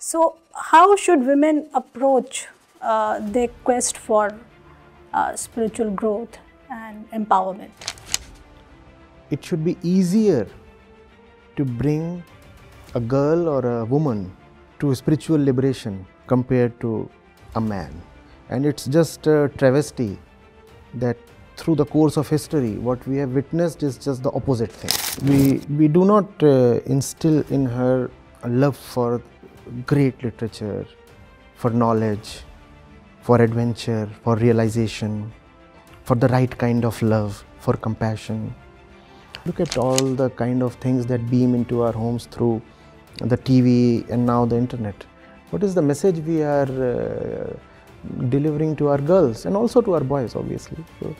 So, how should women approach uh, their quest for uh, spiritual growth and empowerment? It should be easier to bring a girl or a woman to spiritual liberation compared to a man. And it's just a travesty that through the course of history, what we have witnessed is just the opposite thing. We, we do not uh, instill in her a love for great literature, for knowledge, for adventure, for realization, for the right kind of love, for compassion. Look at all the kind of things that beam into our homes through the TV and now the internet. What is the message we are uh, delivering to our girls and also to our boys, obviously? So,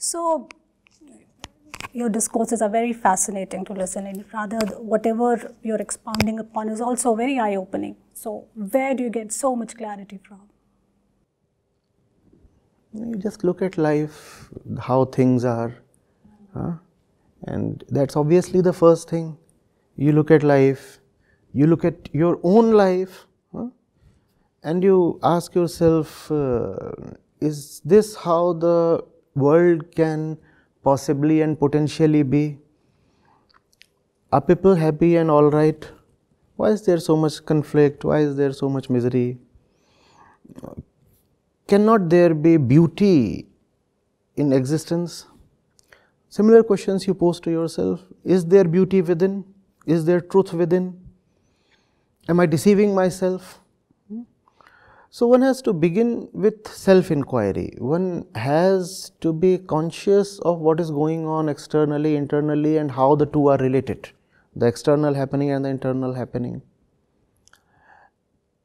So, your discourses are very fascinating to listen and rather whatever you're expounding upon is also very eye-opening. So, where do you get so much clarity from? you just look at life, how things are, huh? and that's obviously the first thing. You look at life, you look at your own life, huh? and you ask yourself, uh, is this how the world can possibly and potentially be? Are people happy and all right? Why is there so much conflict? Why is there so much misery? Cannot there be beauty in existence? Similar questions you pose to yourself Is there beauty within? Is there truth within? Am I deceiving myself? So, one has to begin with self inquiry. One has to be conscious of what is going on externally, internally, and how the two are related the external happening and the internal happening.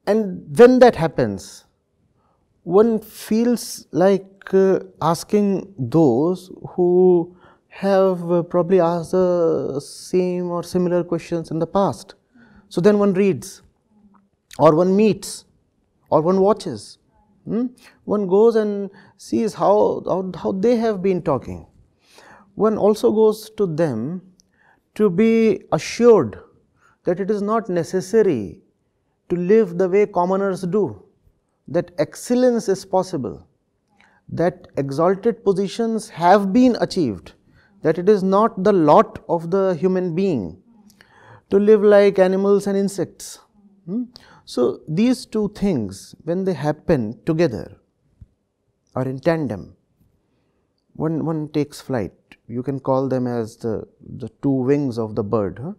And when that happens, one feels like uh, asking those who have uh, probably asked the same or similar questions in the past. So then one reads, or one meets, or one watches. Hmm? One goes and sees how, how, how they have been talking. One also goes to them to be assured that it is not necessary to live the way commoners do, that excellence is possible, that exalted positions have been achieved, that it is not the lot of the human being to live like animals and insects. Hmm? So, these two things, when they happen together or in tandem, one, one takes flight. You can call them as the, the two wings of the bird. Huh?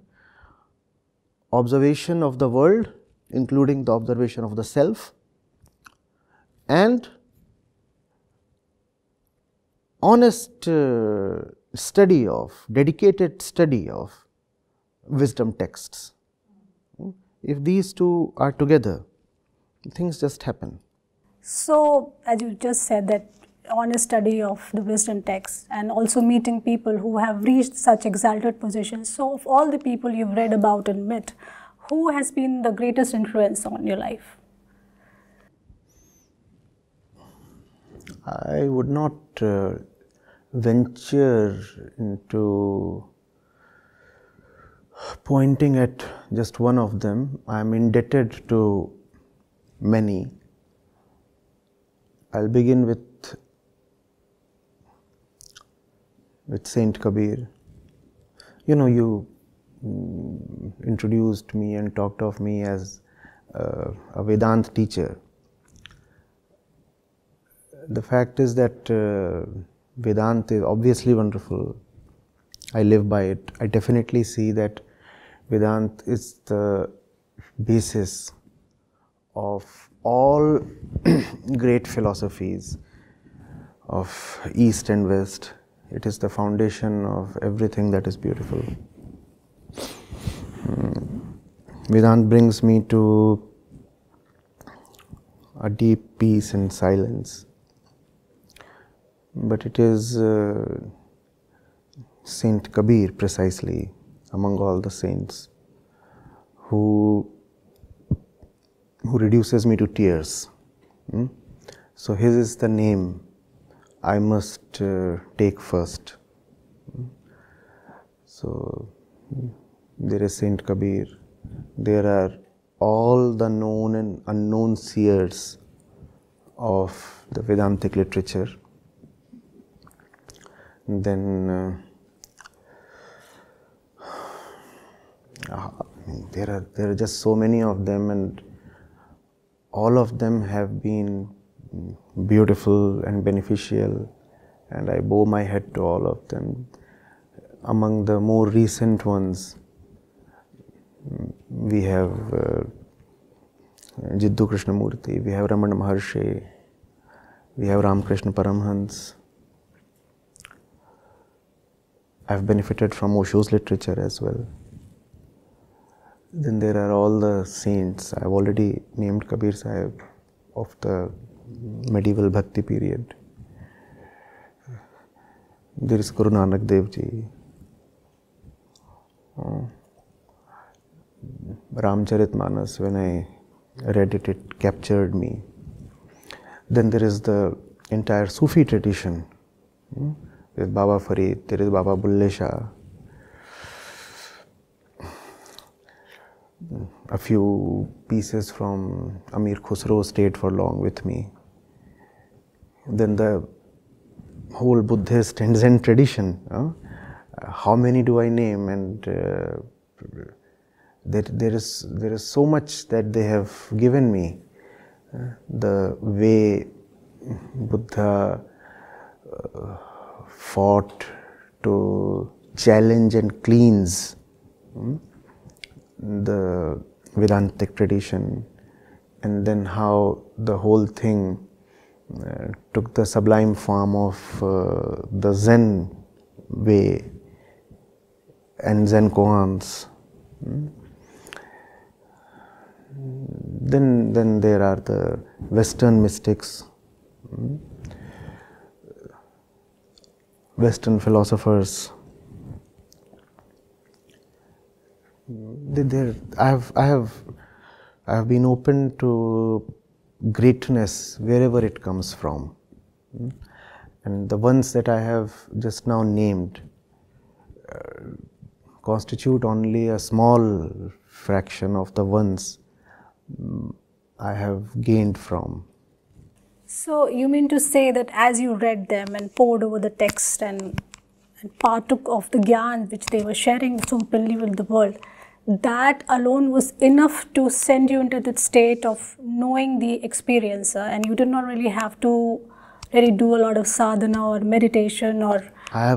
Observation of the world, including the observation of the self, and honest uh, study of, dedicated study of wisdom texts. If these two are together, things just happen. So, as you just said that honest study of the wisdom texts and also meeting people who have reached such exalted positions. So, of all the people you've read about and met, who has been the greatest influence on your life? I would not uh, venture into pointing at just one of them. I am indebted to many. I'll begin with with Saint Kabir. You know, you mm, introduced me and talked of me as uh, a Vedant teacher. The fact is that uh, is obviously wonderful. I live by it. I definitely see that Vedanta is the basis of all great philosophies of East and West. It is the foundation of everything that is beautiful. Hmm. Vedanta brings me to a deep peace and silence. But it is uh, Saint Kabir precisely among all the saints who who reduces me to tears. Hmm? So his is the name I must uh, take first. Hmm? So there is Saint Kabir, there are all the known and unknown seers of the Vedantic literature. Then uh, uh, there are there are just so many of them, and all of them have been beautiful and beneficial, and I bow my head to all of them. Among the more recent ones, we have uh, Jiddu Krishnamurti, we have Ramana Maharshi, we have Ramakrishna Paramhans. I've benefited from Osho's literature as well. Then there are all the saints. I've already named Kabir Sahib of the medieval Bhakti period. There is Guru Nanak Dev Ji. Uh, Ramcharit when I read it, it captured me. Then there is the entire Sufi tradition. Hmm? There is Baba Farid, there is Baba Bulle Shah. A few pieces from Amir Khusro stayed for long with me. Then the whole Buddhist and Zen tradition. Uh, how many do I name? And uh, there, there is there is so much that they have given me. Uh, the way Buddha uh, fought to challenge and cleanse um, the Vedantic tradition, and then how the whole thing uh, took the sublime form of uh, the Zen way and Zen koans. Um, then, then there are the Western mystics, hmm, Western philosophers. They, I have, I have, I have been open to greatness wherever it comes from, and the ones that I have just now named uh, constitute only a small fraction of the ones I have gained from. So, you mean to say that as you read them and pored over the text and, and partook of the gyan which they were sharing so openly with the world, that alone was enough to send you into that state of knowing the experiencer, and you did not really have to really do a lot of sadhana or meditation or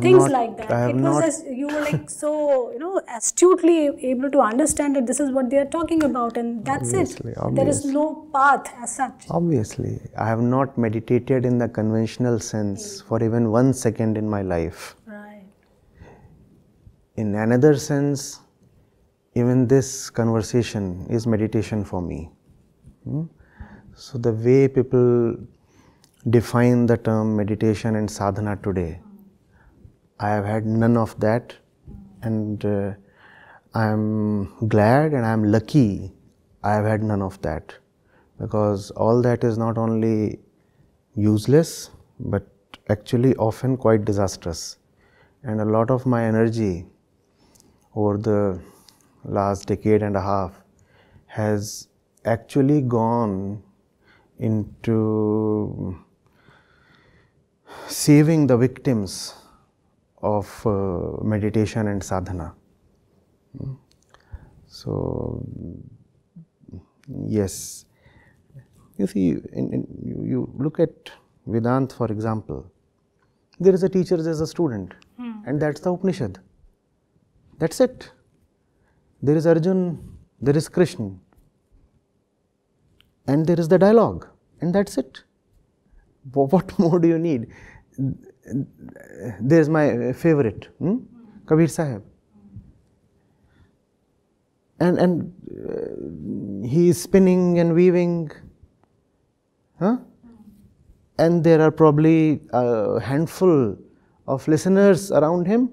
things not, like that. I it was as, you were like so you know astutely able to understand that this is what they are talking about, and that's obviously, it. Obviously. There is no path as such. Obviously, I have not meditated in the conventional sense hmm. for even one second in my life. In another sense, even this conversation is meditation for me. Hmm? So, the way people define the term meditation and sadhana today, I have had none of that, and uh, I am glad and I am lucky I have had none of that because all that is not only useless but actually often quite disastrous. And a lot of my energy over the last decade and a half has actually gone into saving the victims of uh, meditation and sadhana. Hmm. So, yes, you see, in, in, you, you, look at Vedant for example, there is a teacher, there is a student, hmm. and that's the Upanishad. That's it. There is Arjun, there is Krishna, and there is the dialogue, and that's it. What more do you need? there's my favorite, hmm? Kabir Sahib. And, and uh, he is spinning and weaving, huh? and there are probably a handful of listeners around him,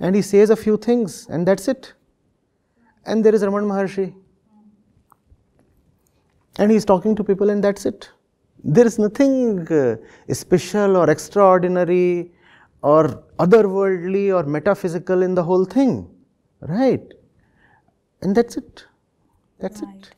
and he says a few things, and that's it. And there is Raman Maharshi, and he's talking to people, and that's it. There is nothing uh, special or extraordinary or otherworldly or metaphysical in the whole thing. right? And that's it. That's Right. it.